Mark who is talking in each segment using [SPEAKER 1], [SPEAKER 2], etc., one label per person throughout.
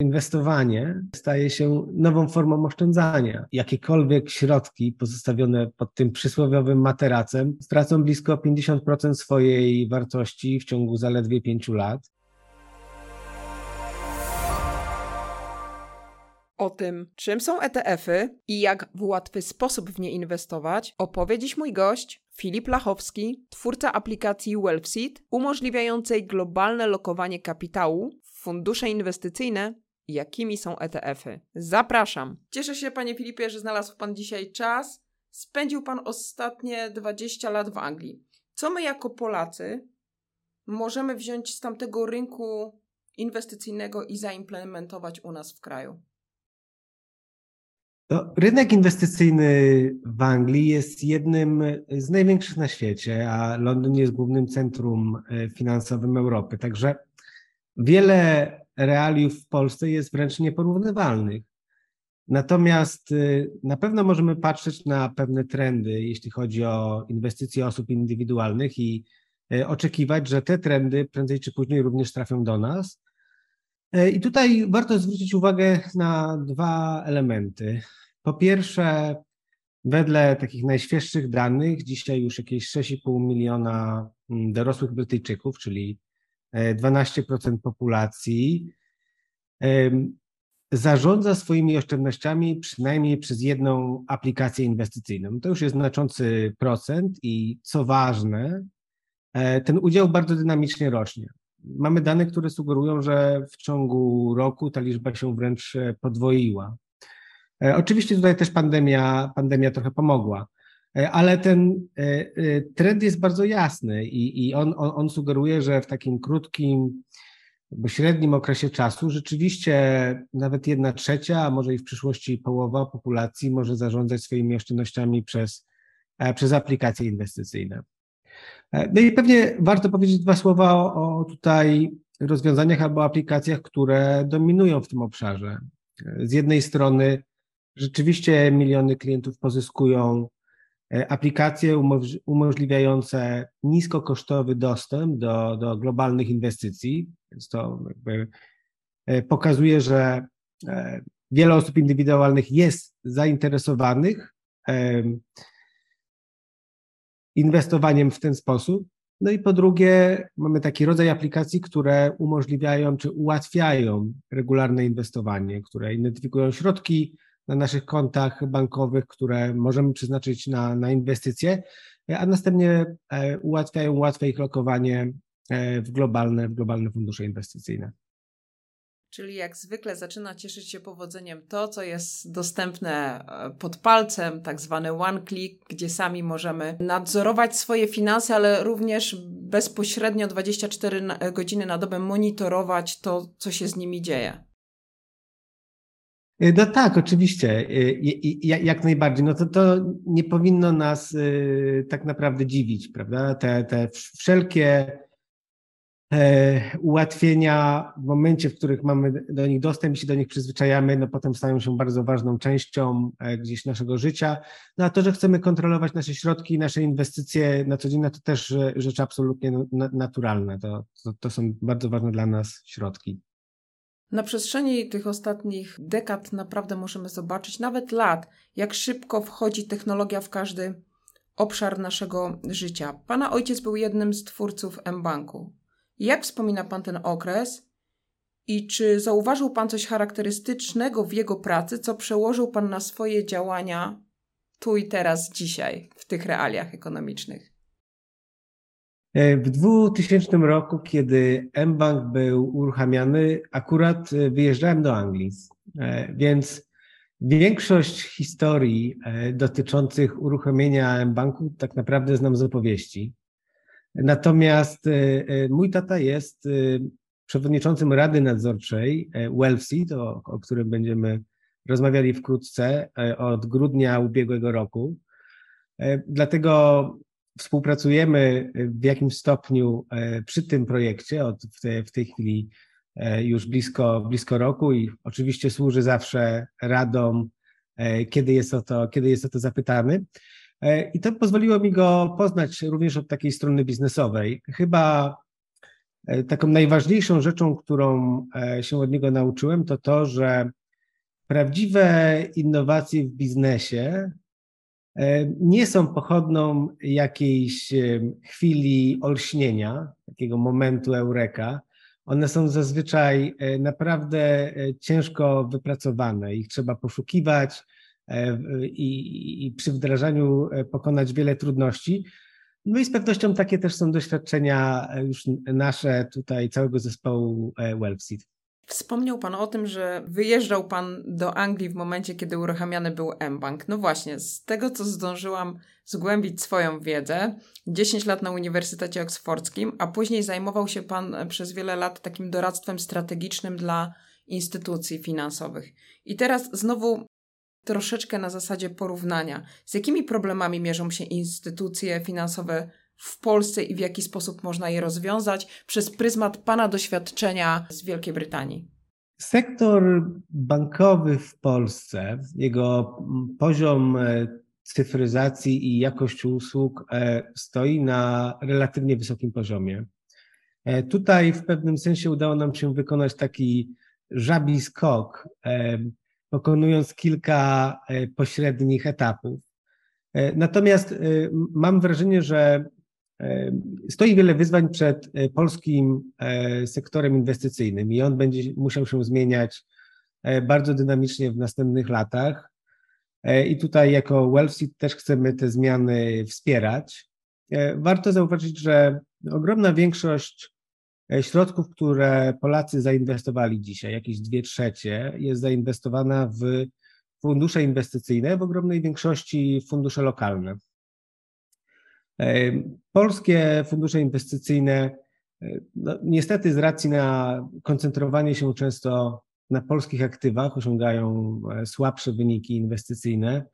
[SPEAKER 1] Inwestowanie staje się nową formą oszczędzania. Jakiekolwiek środki pozostawione pod tym przysłowiowym materacem stracą blisko 50% swojej wartości w ciągu zaledwie 5 lat.
[SPEAKER 2] O tym, czym są ETF-y i jak w łatwy sposób w nie inwestować, opowie dziś mój gość, Filip Lachowski, twórca aplikacji Wealthseed, umożliwiającej globalne lokowanie kapitału w fundusze inwestycyjne jakimi są ETF-y. Zapraszam. Cieszę się, panie Filipie, że znalazł pan dzisiaj czas. Spędził pan ostatnie 20 lat w Anglii. Co my jako Polacy możemy wziąć z tamtego rynku inwestycyjnego i zaimplementować u nas w kraju?
[SPEAKER 1] No, rynek inwestycyjny w Anglii jest jednym z największych na świecie, a Londyn jest głównym centrum e, finansowym Europy. Także wiele realiów w Polsce jest wręcz nieporównywalnych. Natomiast y, na pewno możemy patrzeć na pewne trendy, jeśli chodzi o inwestycje osób indywidualnych i y, oczekiwać, że te trendy prędzej czy później również trafią do nas. Y, I tutaj warto zwrócić uwagę na dwa elementy. Po pierwsze, wedle takich najświeższych danych, dzisiaj już jakieś 6,5 miliona mm, dorosłych Brytyjczyków, czyli 12% populacji zarządza swoimi oszczędnościami przynajmniej przez jedną aplikację inwestycyjną. To już jest znaczący procent i co ważne, e, ten udział bardzo dynamicznie rośnie. Mamy dane, które sugerują, że w ciągu roku ta liczba się wręcz e, podwoiła. E, oczywiście tutaj też pandemia, pandemia trochę pomogła. E, ale ten e, e, trend jest bardzo jasny i, i on, on, on sugeruje, że w takim krótkim, średnim okresie czasu rzeczywiście nawet jedna trzecia, a może i w przyszłości połowa populacji może zarządzać swoimi oszczędnościami przez, przez aplikacje inwestycyjne. No i pewnie warto powiedzieć dwa słowa o, o tutaj rozwiązaniach albo aplikacjach, które dominują w tym obszarze. Z jednej strony rzeczywiście miliony klientów pozyskują aplikacje umożliwiające niskokosztowy dostęp do, do globalnych inwestycji. Więc to e, pokazuje, że e, wiele osób indywidualnych jest zainteresowanych inwestowaniem w ten sposób. No i po drugie, mamy taki rodzaj aplikacji, które umożliwiają czy ułatwiają regularne inwestowanie, które identyfikują środki, na naszych kontach bankowych, które możemy przeznaczyć na, na inwestycje, a następnie e, ułatwiają łatwe ich lokowanie e, w globalne, w globalne fundusze inwestycyjne.
[SPEAKER 2] Czyli jak zwykle zaczyna cieszyć się powodzeniem to, co jest dostępne e, pod palcem, tak zwany one click, gdzie sami możemy nadzorować swoje finanse, ale również bezpośrednio 24 godziny na dobę monitorować to, co się z nimi dzieje.
[SPEAKER 1] E, no tak, oczywiście, e, jak najbardziej. No to, to nie powinno nas e, tak naprawdę dziwić, prawda? Te, te wszelkie ułatwienia w momencie, w których mamy do nich dostęp i się do nich przyzwyczajamy, no potem stają się bardzo ważną częścią gdzieś naszego życia. No a to, że chcemy kontrolować nasze środki, nasze inwestycje na co dzień, no to też rzecz absolutnie naturalna. To, to, to są bardzo ważne dla nas środki.
[SPEAKER 2] Na przestrzeni tych ostatnich dekad naprawdę możemy zobaczyć, nawet lat, jak szybko wchodzi technologia w każdy obszar naszego życia. Pana ojciec był jednym z twórców M-Banku. Jak wspomina Pan ten okres i czy zauważył Pan coś charakterystycznego w jego pracy, co przełożył Pan na swoje działania tu i teraz, dzisiaj, w tych realiach ekonomicznych?
[SPEAKER 1] E, w 2000 roku, kiedy mBank był uruchamiany, akurat e, wyjeżdżałem do Anglii, e, więc większość historii dotyczących uruchomienia mBanku tak naprawdę znam z opowieści. Natomiast mój tata jest przewodniczącym Rady Nadzorczej Wealthseed, o, o którym będziemy rozmawiali wkrótce, od grudnia ubiegłego roku. Dlatego współpracujemy w jakimś stopniu e, przy tym projekcie od w, te, w tej chwili e, już blisko, blisko roku i oczywiście służy zawsze radom, kiedy jest o to, kiedy jest o to zapytany. I to pozwoliło mi go poznać również od takiej strony biznesowej. Chyba taką najważniejszą rzeczą, którą się od niego nauczyłem, to to, że prawdziwe innowacje w biznesie nie są pochodną jakiejś chwili olśnienia, takiego momentu eureka, one są zazwyczaj e, naprawdę e, ciężko wypracowane. Ich trzeba poszukiwać e, i, i przy wdrażaniu pokonać wiele trudności. No i z pewnością takie też są doświadczenia już nasze tutaj, całego zespołu WellSeed.
[SPEAKER 2] Wspomniał Pan o tym, że wyjeżdżał Pan do Anglii w momencie, kiedy uruchamiany był mBank. No właśnie, z tego co zdążyłam zgłębić swoją wiedzę, 10 lat na Uniwersytecie Oksfordzkim, a później zajmował się Pan przez wiele lat takim doradztwem strategicznym dla instytucji finansowych. I teraz znowu troszeczkę na zasadzie porównania. Z jakimi problemami mierzą się instytucje finansowe w Polsce i w jaki sposób można je rozwiązać przez pryzmat Pana doświadczenia z Wielkiej Brytanii?
[SPEAKER 1] Sektor bankowy w Polsce, jego poziom e, cyfryzacji i jakość usług e, stoi na relatywnie wysokim poziomie. E, tutaj w pewnym sensie udało nam się wykonać taki żabi skok, pokonując kilka pośrednich etapów. Natomiast mam wrażenie, że Stoi wiele wyzwań przed e, polskim e, sektorem inwestycyjnym i on będzie musiał się zmieniać e, bardzo dynamicznie w następnych latach. I tutaj jako WellSeed też chcemy te zmiany wspierać. Warto zauważyć, że ogromna większość środków, które Polacy zainwestowali dzisiaj, jakieś dwie trzecie, jest zainwestowana w fundusze inwestycyjne, w ogromnej większości fundusze lokalne. Polskie fundusze inwestycyjne, e, no, niestety z racji na koncentrowanie się często na polskich aktywach, osiągają e, słabsze wyniki inwestycyjne.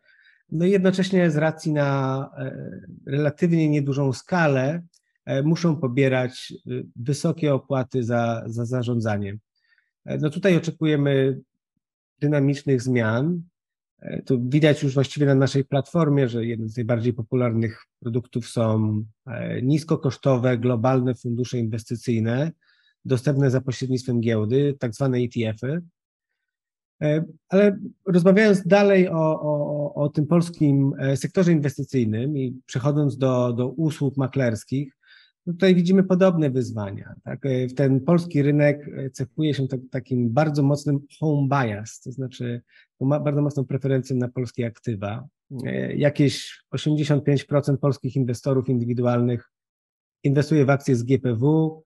[SPEAKER 1] No i jednocześnie z racji na e, relatywnie niedużą skalę muszą pobierać wysokie opłaty za, za zarządzanie. No tutaj oczekujemy dynamicznych zmian. E, to widać już właściwie na naszej platformie, że jednym z najbardziej popularnych produktów są e, niskokosztowe, globalne fundusze inwestycyjne, dostępne za pośrednictwem giełdy, tak zwane ETF-y. E, ale rozmawiając dalej o, o, o tym polskim sektorze inwestycyjnym i przechodząc do, do usług maklerskich, tutaj widzimy podobne wyzwania. Tak? Ten polski rynek cechuje się tak, takim bardzo mocnym home bias, to znaczy ma bardzo mocną preferencję na polskie aktywa. Jakieś 85% polskich inwestorów indywidualnych inwestuje w akcje z GPW,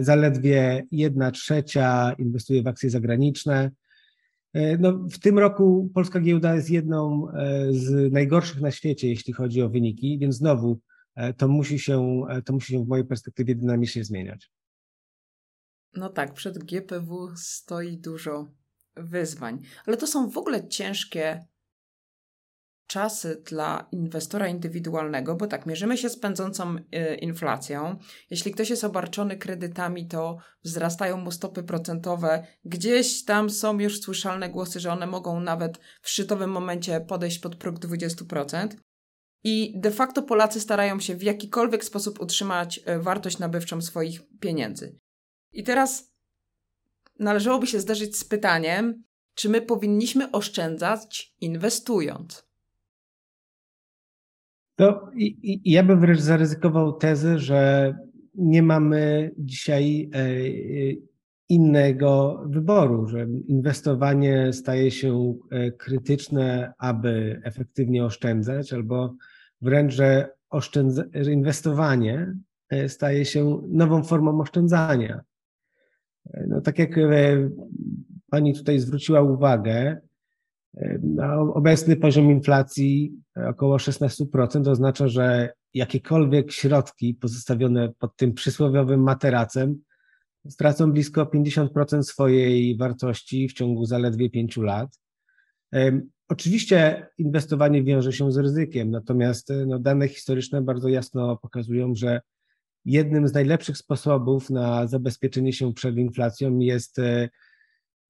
[SPEAKER 1] zaledwie 1 trzecia inwestuje w akcje zagraniczne. No, w tym roku polska giełda jest jedną z najgorszych na świecie, jeśli chodzi o wyniki, więc znowu E, to musi się, e, to musi się w mojej perspektywie dynamicznie zmieniać.
[SPEAKER 2] No tak, przed GPW stoi dużo wyzwań, ale to są w ogóle ciężkie czasy dla inwestora indywidualnego, bo tak, mierzymy się z pędzącą y, inflacją. Jeśli ktoś jest obarczony kredytami, to wzrastają mu stopy procentowe. Gdzieś tam są już słyszalne głosy, że one mogą nawet w szczytowym momencie podejść pod próg 20%. I de facto Polacy starają się w jakikolwiek sposób utrzymać e, wartość nabywczą swoich pieniędzy. I teraz należałoby się zderzyć z pytaniem, czy my powinniśmy oszczędzać inwestując?
[SPEAKER 1] No, i, i ja bym wręcz zaryzykował tezę, że nie mamy dzisiaj e, innego wyboru, że inwestowanie staje się e, krytyczne, aby efektywnie oszczędzać, albo wręcz, że, inwestowanie e, staje się nową formą oszczędzania. E, no, tak jak Pani tutaj zwróciła uwagę, obecny poziom inflacji około 16% oznacza, że jakiekolwiek środki pozostawione pod tym przysłowiowym materacem stracą blisko 50% swojej wartości w ciągu zaledwie 5 lat. Oczywiście inwestowanie wiąże się z ryzykiem, natomiast no, dane historyczne bardzo jasno pokazują, że jednym z najlepszych sposobów na zabezpieczenie się przed inflacją jest e,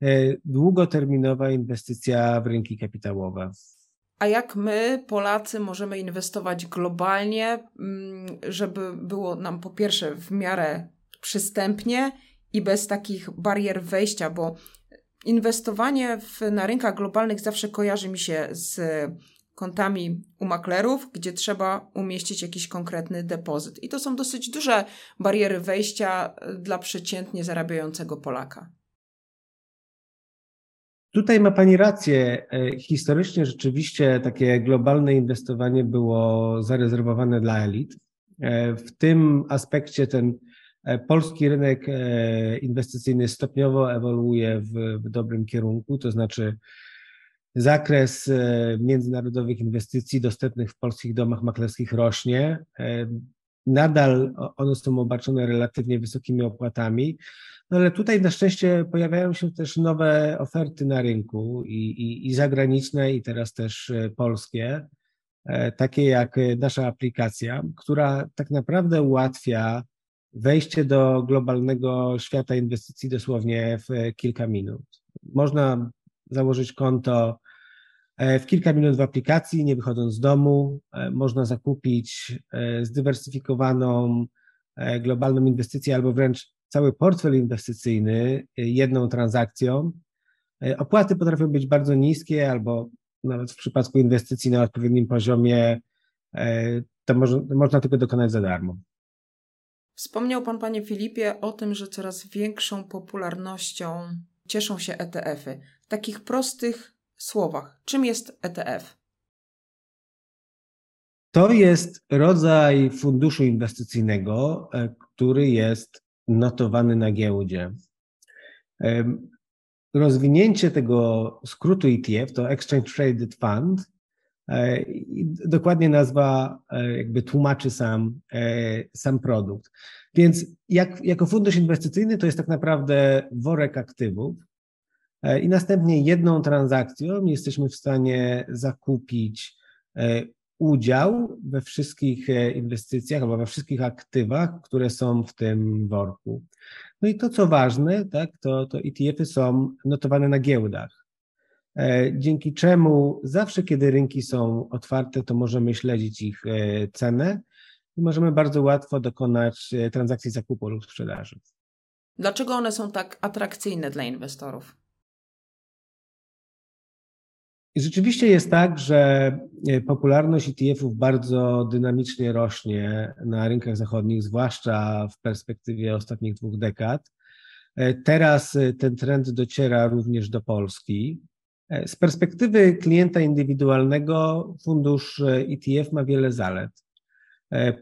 [SPEAKER 1] e, długoterminowa inwestycja w rynki kapitałowe.
[SPEAKER 2] A jak my, Polacy, możemy inwestować globalnie, mm, żeby było nam po pierwsze w miarę przystępnie i bez takich barier wejścia, bo inwestowanie w, na rynkach globalnych zawsze kojarzy mi się z kontami u maklerów, gdzie trzeba umieścić jakiś konkretny depozyt. I to są dosyć duże bariery wejścia dla przeciętnie zarabiającego Polaka.
[SPEAKER 1] Tutaj ma Pani rację. E, historycznie rzeczywiście takie globalne inwestowanie było zarezerwowane dla elit. E, w tym aspekcie ten e, polski rynek inwestycyjny stopniowo ewoluuje w, w dobrym kierunku, to znaczy zakres międzynarodowych inwestycji dostępnych w polskich domach maklerskich rośnie. Nadal one są obarczone relatywnie wysokimi opłatami, no ale tutaj na szczęście pojawiają się też nowe oferty na rynku i, i, i zagraniczne, i teraz też e, polskie, e, takie jak nasza aplikacja, która tak naprawdę ułatwia wejście do globalnego świata inwestycji dosłownie w kilka minut. Można założyć konto e, w kilka minut w aplikacji, nie wychodząc z domu. Można zakupić zdywersyfikowaną globalną inwestycję albo wręcz cały portfel inwestycyjny jedną transakcją. Opłaty potrafią być bardzo niskie, albo nawet w przypadku inwestycji na odpowiednim poziomie to może, można tylko dokonać za darmo.
[SPEAKER 2] Wspomniał Pan, Panie Filipie, o tym, że coraz większą popularnością cieszą się ETF-y. W takich prostych słowach, czym jest ETF?
[SPEAKER 1] To jest rodzaj funduszu inwestycyjnego, który jest notowany na giełdzie. Rozwinięcie tego skrótu ETF to Exchange Traded Fund. E, dokładnie nazwa e, jakby tłumaczy sam, e, sam produkt. Więc jak, jako fundusz inwestycyjny to jest tak naprawdę worek aktywów i następnie jedną transakcją jesteśmy w stanie zakupić udział we wszystkich inwestycjach albo we wszystkich aktywach, które są w tym worku. No i to, co ważne, tak, to, to ETF-y są notowane na giełdach, dzięki czemu zawsze, kiedy rynki są otwarte, to możemy śledzić ich e, cenę i możemy bardzo łatwo dokonać transakcji zakupu lub sprzedaży.
[SPEAKER 2] Dlaczego one są tak atrakcyjne dla inwestorów?
[SPEAKER 1] Rzeczywiście jest tak, że e, popularność ETF-ów bardzo dynamicznie rośnie na rynkach zachodnich, zwłaszcza w perspektywie ostatnich dwóch dekad. E, teraz e, ten trend dociera również do Polski. Z perspektywy klienta indywidualnego fundusz ETF ma wiele zalet.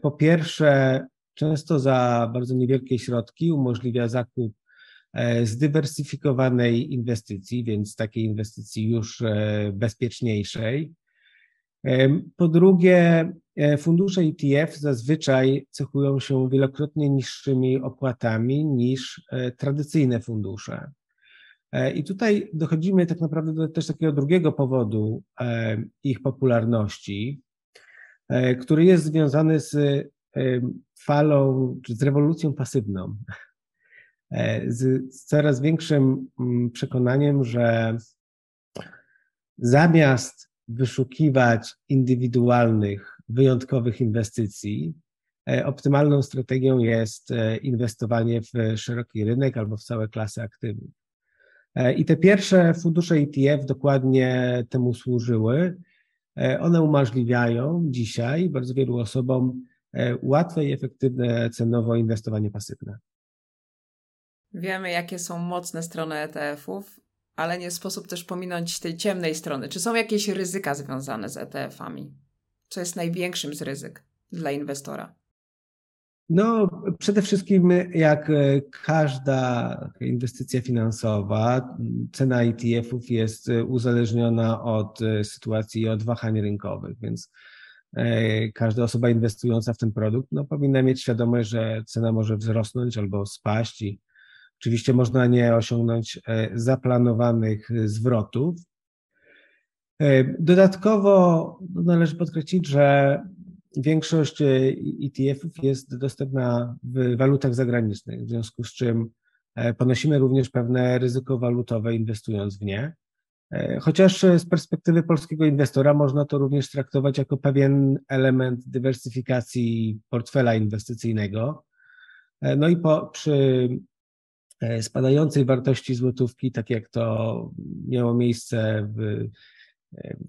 [SPEAKER 1] Po pierwsze, często za bardzo niewielkie środki umożliwia zakup E, zdywersyfikowanej inwestycji, więc takiej inwestycji już e, bezpieczniejszej. E, po drugie, fundusze ETF zazwyczaj cechują się wielokrotnie niższymi opłatami niż tradycyjne fundusze. I tutaj dochodzimy tak naprawdę do też takiego drugiego powodu ich popularności, który jest związany z falą, czy z rewolucją pasywną. E, z, z coraz większym mm, przekonaniem, że zamiast wyszukiwać indywidualnych, wyjątkowych inwestycji, e, optymalną strategią jest e, inwestowanie w szeroki rynek albo w całe klasy aktywów. I te pierwsze fundusze ETF dokładnie temu służyły. One umożliwiają dzisiaj bardzo wielu osobom łatwe i efektywne cenowo inwestowanie pasywne.
[SPEAKER 2] Wiemy, jakie są mocne strony ETF-ów, ale nie sposób też pominąć tej ciemnej strony. Czy są jakieś ryzyka związane z ETF-ami? Co jest największym z ryzyk dla inwestora?
[SPEAKER 1] No, przede wszystkim, jak każda inwestycja finansowa, cena ETF-ów jest uzależniona od sytuacji i od wahań rynkowych, więc e, każda osoba inwestująca w ten produkt no, powinna mieć świadomość, że cena może wzrosnąć albo spaść i Oczywiście można nie osiągnąć e, zaplanowanych e, zwrotów. E, dodatkowo no, należy podkreślić, że większość ETF-ów jest dostępna w walutach zagranicznych, w związku z czym ponosimy również pewne ryzyko walutowe inwestując w nie. Chociaż z perspektywy polskiego inwestora można to również traktować jako pewien element dywersyfikacji portfela inwestycyjnego, No i po, przy spadającej wartości złotówki, tak jak to miało miejsce, w,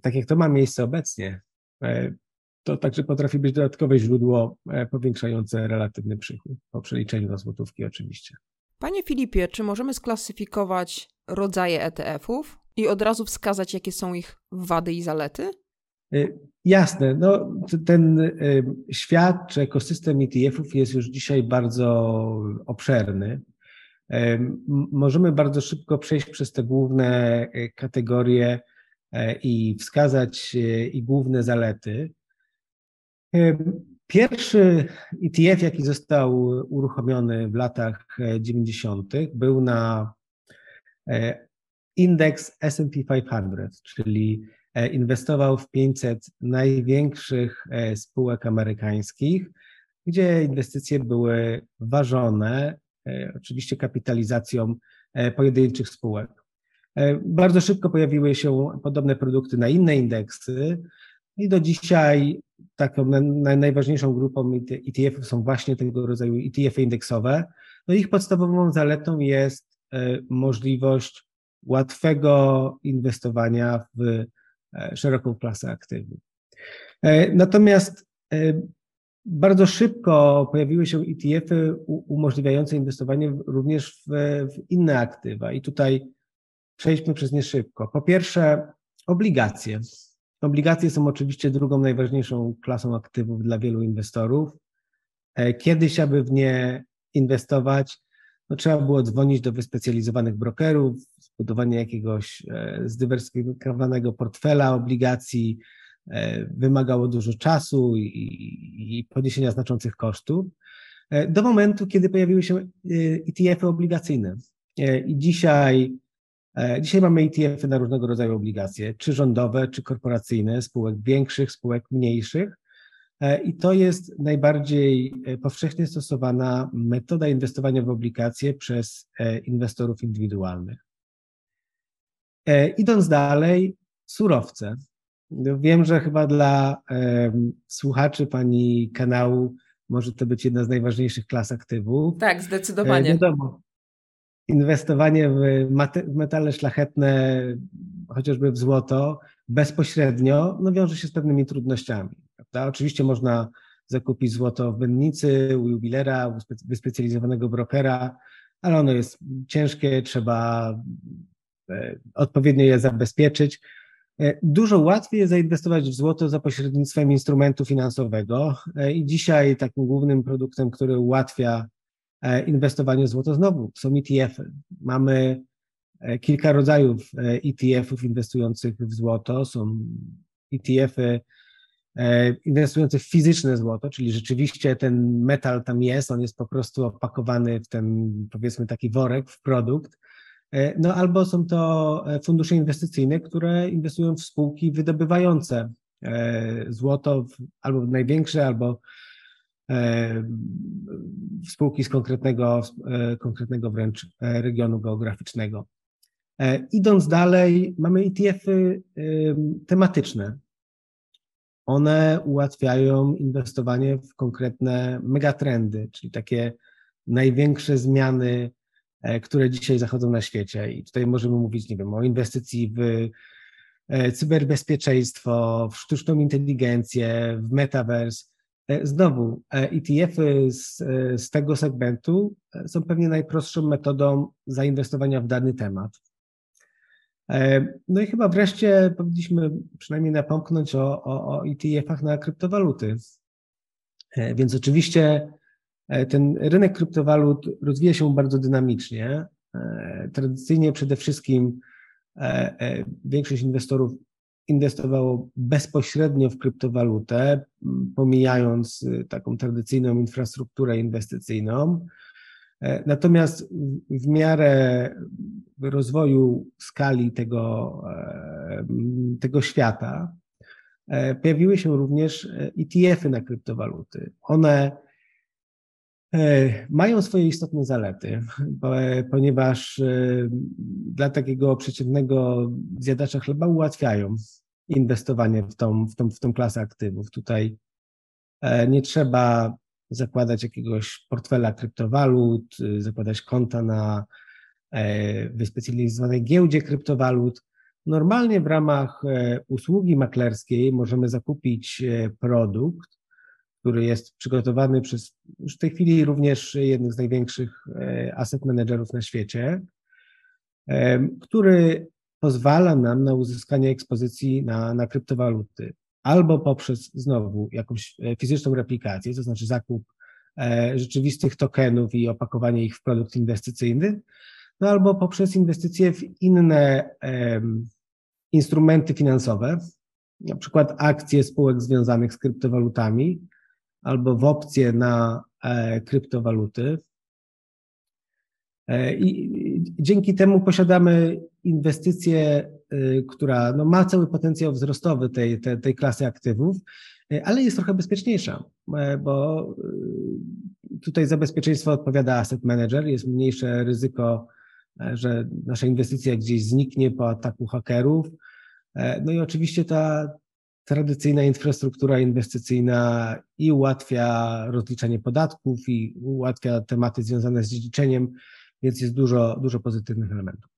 [SPEAKER 1] tak jak to ma miejsce obecnie, to także potrafi być dodatkowe źródło powiększające relatywny przychód, po przeliczeniu na złotówki oczywiście.
[SPEAKER 2] Panie Filipie, czy możemy sklasyfikować rodzaje ETF-ów i od razu wskazać, jakie są ich wady i zalety?
[SPEAKER 1] Y, jasne. No, ten y, świat czy ekosystem ETF-ów jest już dzisiaj bardzo obszerny. Możemy bardzo szybko przejść przez te główne kategorie i wskazać i główne zalety. Pierwszy ETF, jaki został uruchomiony w latach 90., był na indeks SP 500, czyli e, inwestował w 500 największych e, spółek amerykańskich, gdzie inwestycje były ważone, e, oczywiście kapitalizacją pojedynczych spółek. Bardzo szybko pojawiły się podobne produkty na inne indeksy i do dzisiaj taką najważniejszą grupą ETF-ów są właśnie tego rodzaju ETF-y indeksowe. No ich podstawową zaletą jest możliwość łatwego inwestowania w e, szeroką klasę aktywów. E, natomiast e, bardzo szybko pojawiły się ETF-y umożliwiające inwestowanie również w, w inne aktywa i tutaj przejdźmy przez nie szybko. Po pierwsze, obligacje. Obligacje są oczywiście drugą najważniejszą klasą aktywów dla wielu inwestorów. Kiedyś, aby w nie inwestować, no, trzeba było dzwonić do wyspecjalizowanych brokerów, zbudowanie jakiegoś e, zdywersyfikowanego portfela obligacji e, wymagało dużo czasu i, i podniesienia znaczących kosztów. E, do momentu, kiedy pojawiły się ETF-y obligacyjne. I dzisiaj, dzisiaj mamy ETF-y na różnego rodzaju obligacje, czy rządowe, czy korporacyjne, spółek większych, spółek mniejszych. I to jest najbardziej powszechnie stosowana metoda inwestowania w obligacje przez inwestorów indywidualnych. E, idąc dalej, surowce. Wiem, że chyba dla słuchaczy pani kanału może to być jedna z najważniejszych klas aktywów.
[SPEAKER 2] Tak, zdecydowanie.
[SPEAKER 1] E, wiadomo, inwestowanie w, metale szlachetne, chociażby w złoto, bezpośrednio, no wiąże się z pewnymi trudnościami. Prawda? Oczywiście można zakupić złoto w mennicy, u jubilera, u wyspecjalizowanego brokera, ale ono jest ciężkie, trzeba E, odpowiednio je zabezpieczyć. E, dużo łatwiej jest zainwestować w złoto za pośrednictwem instrumentu finansowego e, i dzisiaj takim głównym produktem, który ułatwia inwestowanie w złoto znowu są ETF-y. Mamy kilka rodzajów ETF-ów inwestujących w złoto. Są ETF-y inwestujące w fizyczne złoto, czyli rzeczywiście ten metal tam jest, on jest po prostu opakowany w ten powiedzmy taki worek, w produkt E, no albo są to e, fundusze inwestycyjne, które inwestują w spółki wydobywające e, złoto albo największe, albo spółki z konkretnego, konkretnego wręcz regionu geograficznego. Idąc dalej, mamy ETF-y tematyczne. One ułatwiają inwestowanie w konkretne megatrendy, czyli takie największe zmiany E, które dzisiaj zachodzą na świecie. I tutaj możemy mówić, nie wiem, o inwestycji w e, cyberbezpieczeństwo, w sztuczną inteligencję, w metaverse. E, znowu, ETF-y z, z tego segmentu są pewnie najprostszą metodą zainwestowania w dany temat. No i chyba wreszcie powinniśmy przynajmniej napomknąć o, o, o ETF-ach na kryptowaluty. Więc oczywiście E, ten rynek kryptowalut rozwija się bardzo dynamicznie. E, tradycyjnie przede wszystkim e, większość inwestorów inwestowało bezpośrednio w kryptowalutę, pomijając taką tradycyjną infrastrukturę inwestycyjną. Natomiast w miarę rozwoju skali tego, tego świata pojawiły się również ETF-y na kryptowaluty. One E, mają swoje istotne zalety, ponieważ e, dla takiego przeciętnego zjadacza chleba ułatwiają inwestowanie w tą, w tą, w tą klasę aktywów. Tutaj e, nie trzeba zakładać jakiegoś portfela kryptowalut, zakładać konta na wyspecjalizowanej giełdzie kryptowalut. Normalnie w ramach usługi maklerskiej możemy zakupić produkt, który jest przygotowany przez już w tej chwili również jednych z największych asset managerów na świecie, który pozwala nam na uzyskanie ekspozycji na, na kryptowaluty albo poprzez znowu jakąś e, fizyczną replikację, to znaczy zakup e, rzeczywistych tokenów i opakowanie ich w produkt inwestycyjny, no albo poprzez inwestycje w inne instrumenty finansowe, na przykład akcje spółek związanych z kryptowalutami, albo w opcje na e, kryptowaluty. I dzięki temu posiadamy inwestycję, y, która no, ma cały potencjał wzrostowy tej, tej, tej klasy aktywów, ale jest trochę bezpieczniejsza, bo tutaj za bezpieczeństwo odpowiada asset manager, jest mniejsze ryzyko, że nasza inwestycja gdzieś zniknie po ataku hakerów. No i oczywiście ta tradycyjna infrastruktura inwestycyjna i ułatwia rozliczanie podatków, i ułatwia tematy związane z dziedziczeniem, więc jest dużo, dużo pozytywnych elementów.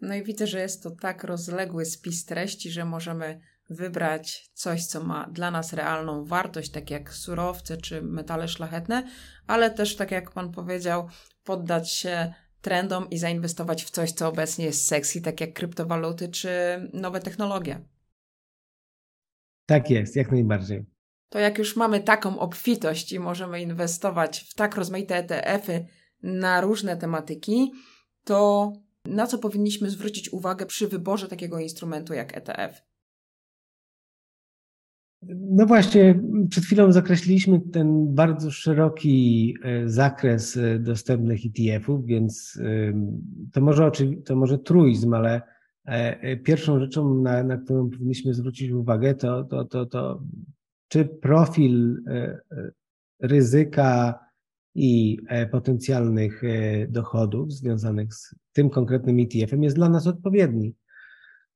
[SPEAKER 2] No i widzę, że jest to tak rozległy spis treści, że możemy wybrać coś, co ma dla nas realną wartość, tak jak surowce czy metale szlachetne, ale też, tak jak Pan powiedział, poddać się trendom i zainwestować w coś, co obecnie jest sexy, tak jak kryptowaluty czy nowe technologie.
[SPEAKER 1] Tak jest, jak najbardziej.
[SPEAKER 2] To jak już mamy taką obfitość i możemy inwestować w tak rozmaite ETF-y na różne tematyki, to na co powinniśmy zwrócić uwagę przy wyborze takiego instrumentu jak ETF?
[SPEAKER 1] No właśnie, przed chwilą zakreśliliśmy ten bardzo szeroki e, zakres e, dostępnych ETF-ów, więc to może, to może truizm, ale pierwszą rzeczą, na, na którą powinniśmy zwrócić uwagę, to, to, to, to czy profil ryzyka i e, potencjalnych e, dochodów związanych z tym konkretnym ETF-em jest dla nas odpowiedni.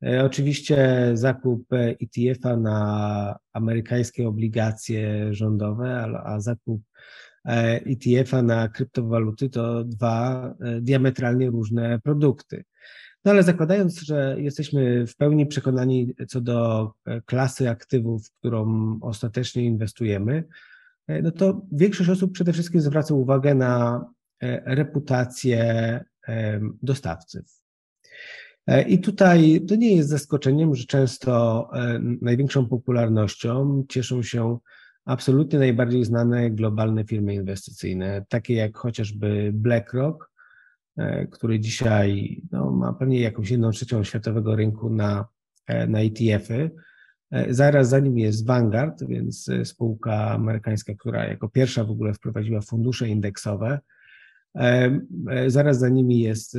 [SPEAKER 1] E, oczywiście zakup ETF-a na amerykańskie obligacje rządowe, a zakup ETF-a na kryptowaluty to dwa diametralnie różne produkty. No ale zakładając, że jesteśmy w pełni przekonani co do klasy aktywów, w którą ostatecznie inwestujemy, E, no to większość osób przede wszystkim zwraca uwagę na e, reputację dostawcy. E, I tutaj to nie jest zaskoczeniem, że często największą popularnością cieszą się absolutnie najbardziej znane globalne firmy inwestycyjne, takie jak chociażby BlackRock, który dzisiaj no, ma pewnie jakąś jedną trzecią światowego rynku na, na ETF-y, E, zaraz za nim jest Vanguard, więc e, spółka amerykańska, która jako pierwsza w ogóle wprowadziła fundusze indeksowe. E, zaraz za nimi jest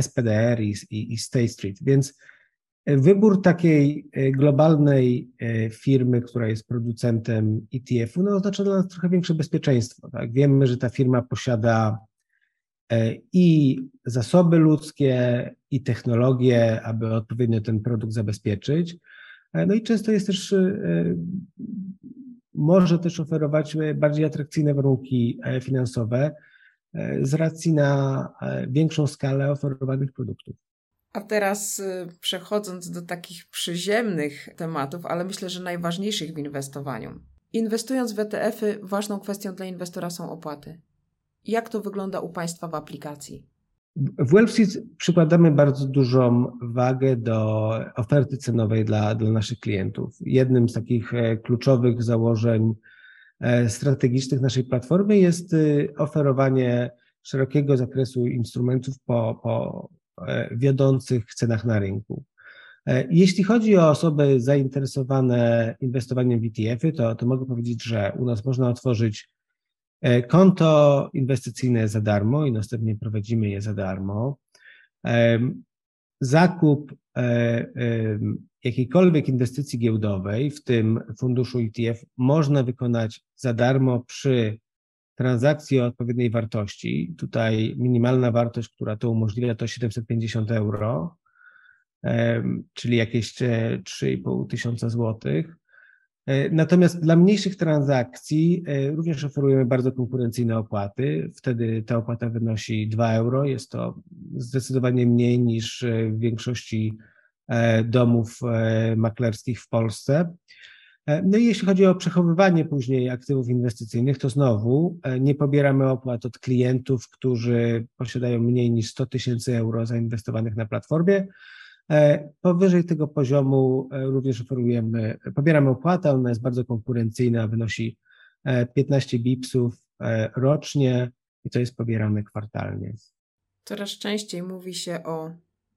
[SPEAKER 1] SPDR i, i, i State Street, więc wybór takiej globalnej firmy, która jest producentem ETF-u, no oznacza dla nas trochę większe bezpieczeństwo. Tak? Wiemy, że ta firma posiada i zasoby ludzkie, i technologie, aby odpowiednio ten produkt zabezpieczyć. E, no i często jest też, e, może też oferować bardziej atrakcyjne warunki e, finansowe z racji na większą skalę oferowanych produktów.
[SPEAKER 2] A teraz przechodząc do takich przyziemnych tematów, ale myślę, że najważniejszych w inwestowaniu. Inwestując w ETF-y, ważną kwestią dla inwestora są opłaty. Jak to wygląda u Państwa w aplikacji?
[SPEAKER 1] W WellSeed przykładamy bardzo dużą wagę do oferty cenowej dla, dla naszych klientów. Jednym z takich e, kluczowych założeń e, strategicznych naszej platformy jest e, oferowanie szerokiego zakresu instrumentów po, po wiodących cenach na rynku. Jeśli chodzi o osoby zainteresowane inwestowaniem w ETF-y, to, to mogę powiedzieć, że u nas można otworzyć E, konto inwestycyjne za darmo i następnie prowadzimy je za darmo. Zakup e, jakiejkolwiek inwestycji giełdowej, w tym funduszu ETF, można wykonać za darmo przy transakcji o odpowiedniej wartości. Tutaj minimalna wartość, która to umożliwia, to 750 euro, czyli jakieś 3,5 tysiąca złotych. Natomiast dla mniejszych transakcji również oferujemy bardzo konkurencyjne opłaty. Wtedy ta opłata wynosi 2 euro. Jest to zdecydowanie mniej niż w większości domów maklerskich w Polsce. E, no i jeśli chodzi o przechowywanie później aktywów inwestycyjnych, to znowu e, nie pobieramy opłat od klientów, którzy posiadają mniej niż 100 tysięcy euro zainwestowanych na platformie. E, powyżej tego poziomu również oferujemy, pobieramy opłatę, ona jest bardzo konkurencyjna, wynosi 15 bipsów rocznie i to jest pobierane kwartalnie.
[SPEAKER 2] Coraz częściej mówi się o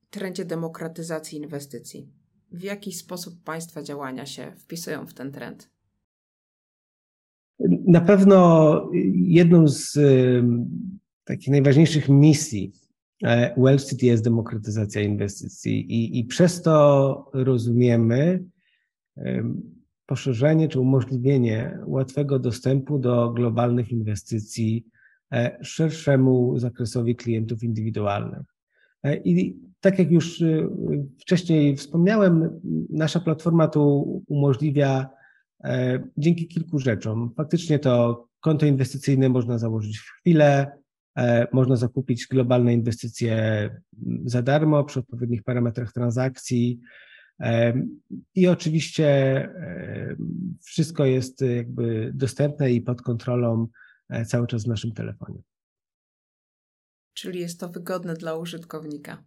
[SPEAKER 2] trendzie demokratyzacji inwestycji w jaki sposób Państwa działania się wpisują w ten trend?
[SPEAKER 1] Na pewno jedną z takich najważniejszych misji e, Well City jest demokratyzacja inwestycji i, i przez to rozumiemy poszerzenie czy umożliwienie łatwego dostępu do globalnych inwestycji e, szerszemu zakresowi klientów indywidualnych. E, I tak jak już y, wcześniej wspomniałem, nasza platforma tu umożliwia dzięki kilku rzeczom. Faktycznie to konto inwestycyjne można założyć w chwilę, można zakupić globalne inwestycje za darmo przy odpowiednich parametrach transakcji. I oczywiście wszystko jest jakby dostępne i pod kontrolą cały czas w naszym telefonie.
[SPEAKER 2] Czyli jest to wygodne dla użytkownika.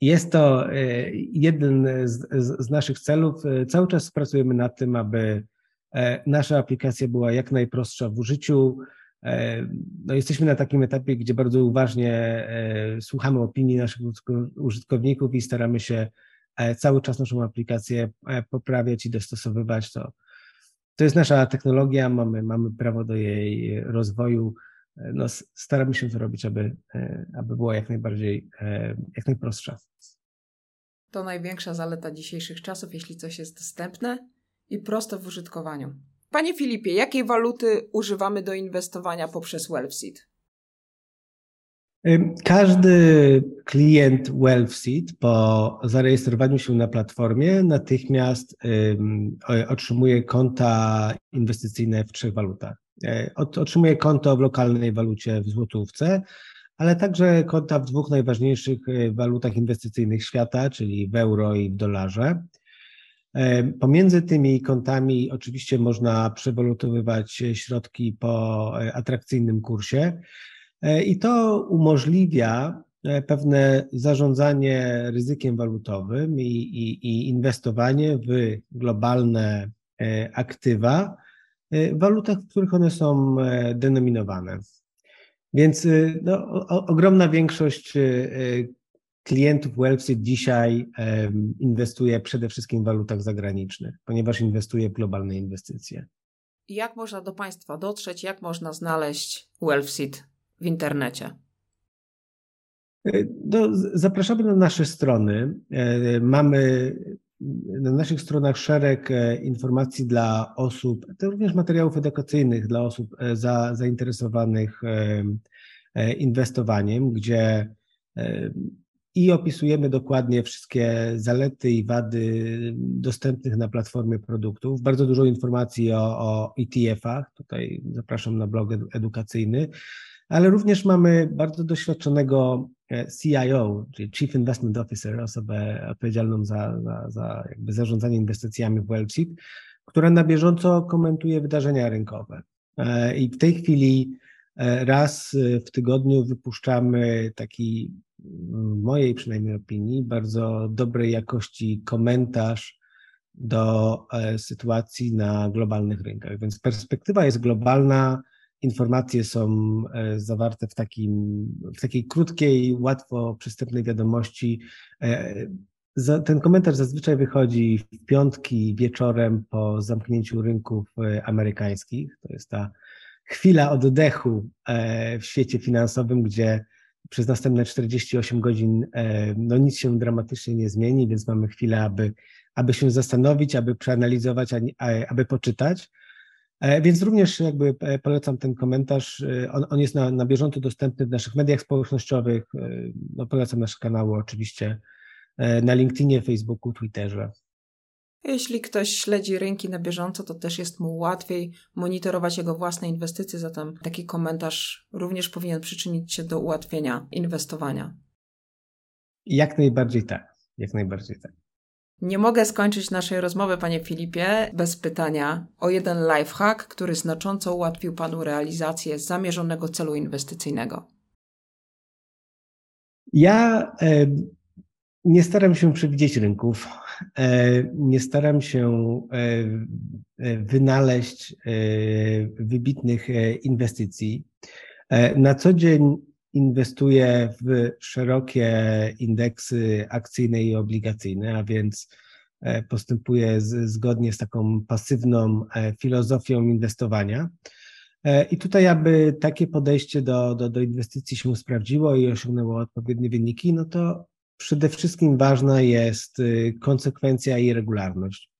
[SPEAKER 1] Jest to e, jeden z, z, naszych celów. E, cały czas pracujemy nad tym, aby e, nasza aplikacja była jak najprostsza w użyciu. No jesteśmy na takim etapie, gdzie bardzo uważnie słuchamy opinii naszych użytkowników i staramy się cały czas naszą aplikację poprawiać i dostosowywać. To, to jest nasza technologia, mamy, mamy prawo do jej rozwoju no, staramy się to robić, aby, e, aby była jak najbardziej, e, jak najprostsza.
[SPEAKER 2] To największa zaleta dzisiejszych czasów, jeśli coś jest dostępne i proste w użytkowaniu. Panie Filipie, jakiej waluty używamy do inwestowania poprzez WealthSeed?
[SPEAKER 1] Każdy klient WealthSeed po zarejestrowaniu się na platformie natychmiast otrzymuje konta inwestycyjne w trzech walutach. E, otrzymuje konto w lokalnej walucie w złotówce, ale także konta w dwóch najważniejszych e, walutach inwestycyjnych świata, czyli w euro i w dolarze. E, pomiędzy tymi kontami oczywiście można przewalutowywać środki po atrakcyjnym kursie i to umożliwia pewne zarządzanie ryzykiem walutowym i, i, i inwestowanie w globalne aktywa, E, walutach, w których one są e, denominowane. Więc e, no, o, ogromna większość klientów Wellfseed dzisiaj inwestuje przede wszystkim w walutach zagranicznych, ponieważ inwestuje w globalne inwestycje.
[SPEAKER 2] Jak można do Państwa dotrzeć? Jak można znaleźć Wellfseed w internecie?
[SPEAKER 1] No, zapraszamy na nasze strony. Mamy na naszych stronach szereg e, informacji dla osób, to również materiałów edukacyjnych dla osób e, za, zainteresowanych e, inwestowaniem, gdzie i opisujemy dokładnie wszystkie zalety i wady dostępnych na platformie produktów. Bardzo dużo informacji o, o ETF-ach. Tutaj zapraszam na blog edukacyjny, ale również mamy bardzo doświadczonego E, CIO, czyli Chief Investment Officer, osobę odpowiedzialną za, za, za jakby zarządzanie inwestycjami w WellSeed, która na bieżąco komentuje wydarzenia rynkowe. E, I w tej chwili e, raz w tygodniu wypuszczamy taki, w mojej przynajmniej opinii, bardzo dobrej jakości komentarz do sytuacji na globalnych rynkach. Więc perspektywa jest globalna, informacje są e, zawarte w, takim, w takiej krótkiej, łatwo przystępnej wiadomości. E, ten komentarz zazwyczaj wychodzi w piątki wieczorem po zamknięciu rynków e, amerykańskich. To jest ta chwila oddechu w świecie finansowym, gdzie przez następne 48 godzin no nic się dramatycznie nie zmieni, więc mamy chwilę, aby, aby się zastanowić, aby przeanalizować, aby poczytać. E, więc również jakby e, polecam ten komentarz. E, on, on jest na, na bieżąco dostępny w naszych mediach społecznościowych. No, polecam nasze kanały oczywiście na LinkedInie, Facebooku, Twitterze.
[SPEAKER 2] Jeśli ktoś śledzi rynki na bieżąco, to też jest mu łatwiej monitorować jego własne inwestycje, zatem taki komentarz również powinien przyczynić się do ułatwienia inwestowania.
[SPEAKER 1] Jak najbardziej tak. Jak najbardziej tak.
[SPEAKER 2] Nie mogę skończyć naszej rozmowy, panie Filipie, bez pytania o jeden lifehack, który znacząco ułatwił panu realizację zamierzonego celu inwestycyjnego.
[SPEAKER 1] Ja e, nie staram się przewidzieć rynków, nie staram się e, wynaleźć wybitnych inwestycji. Na co dzień inwestuję w szerokie indeksy akcyjne i obligacyjne, a więc postępuję z, zgodnie z taką pasywną filozofią inwestowania. I tutaj, aby takie podejście do, do, do inwestycji się sprawdziło i osiągnęło odpowiednie wyniki, no to przede wszystkim ważna jest y, konsekwencja i regularność.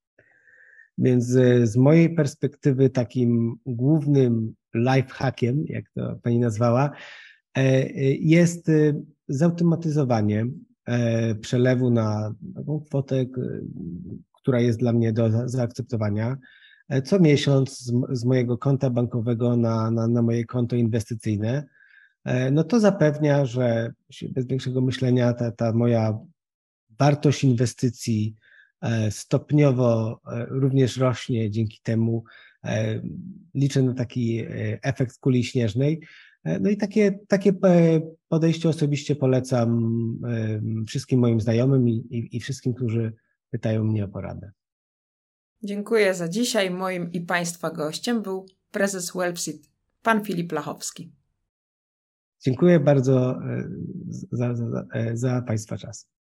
[SPEAKER 1] Więc y, z mojej perspektywy takim głównym life hackiem, jak to pani nazwała, e, y, jest zautomatyzowanie e, przelewu na taką kwotę, która jest dla mnie do zaakceptowania, e, co miesiąc z, mojego konta bankowego na, na, na moje konto inwestycyjne no to zapewnia, że bez większego myślenia ta, ta moja wartość inwestycji e, stopniowo e, również rośnie dzięki temu. Liczę na taki efekt kuli śnieżnej. No i takie, takie podejście osobiście polecam wszystkim moim znajomym i, i, i wszystkim, którzy pytają mnie o poradę.
[SPEAKER 2] Dziękuję za dzisiaj. Moim i Państwa gościem był prezes Wellpsit, pan Filip Lachowski.
[SPEAKER 1] Dziękuję bardzo e, za, za, za Państwa czas.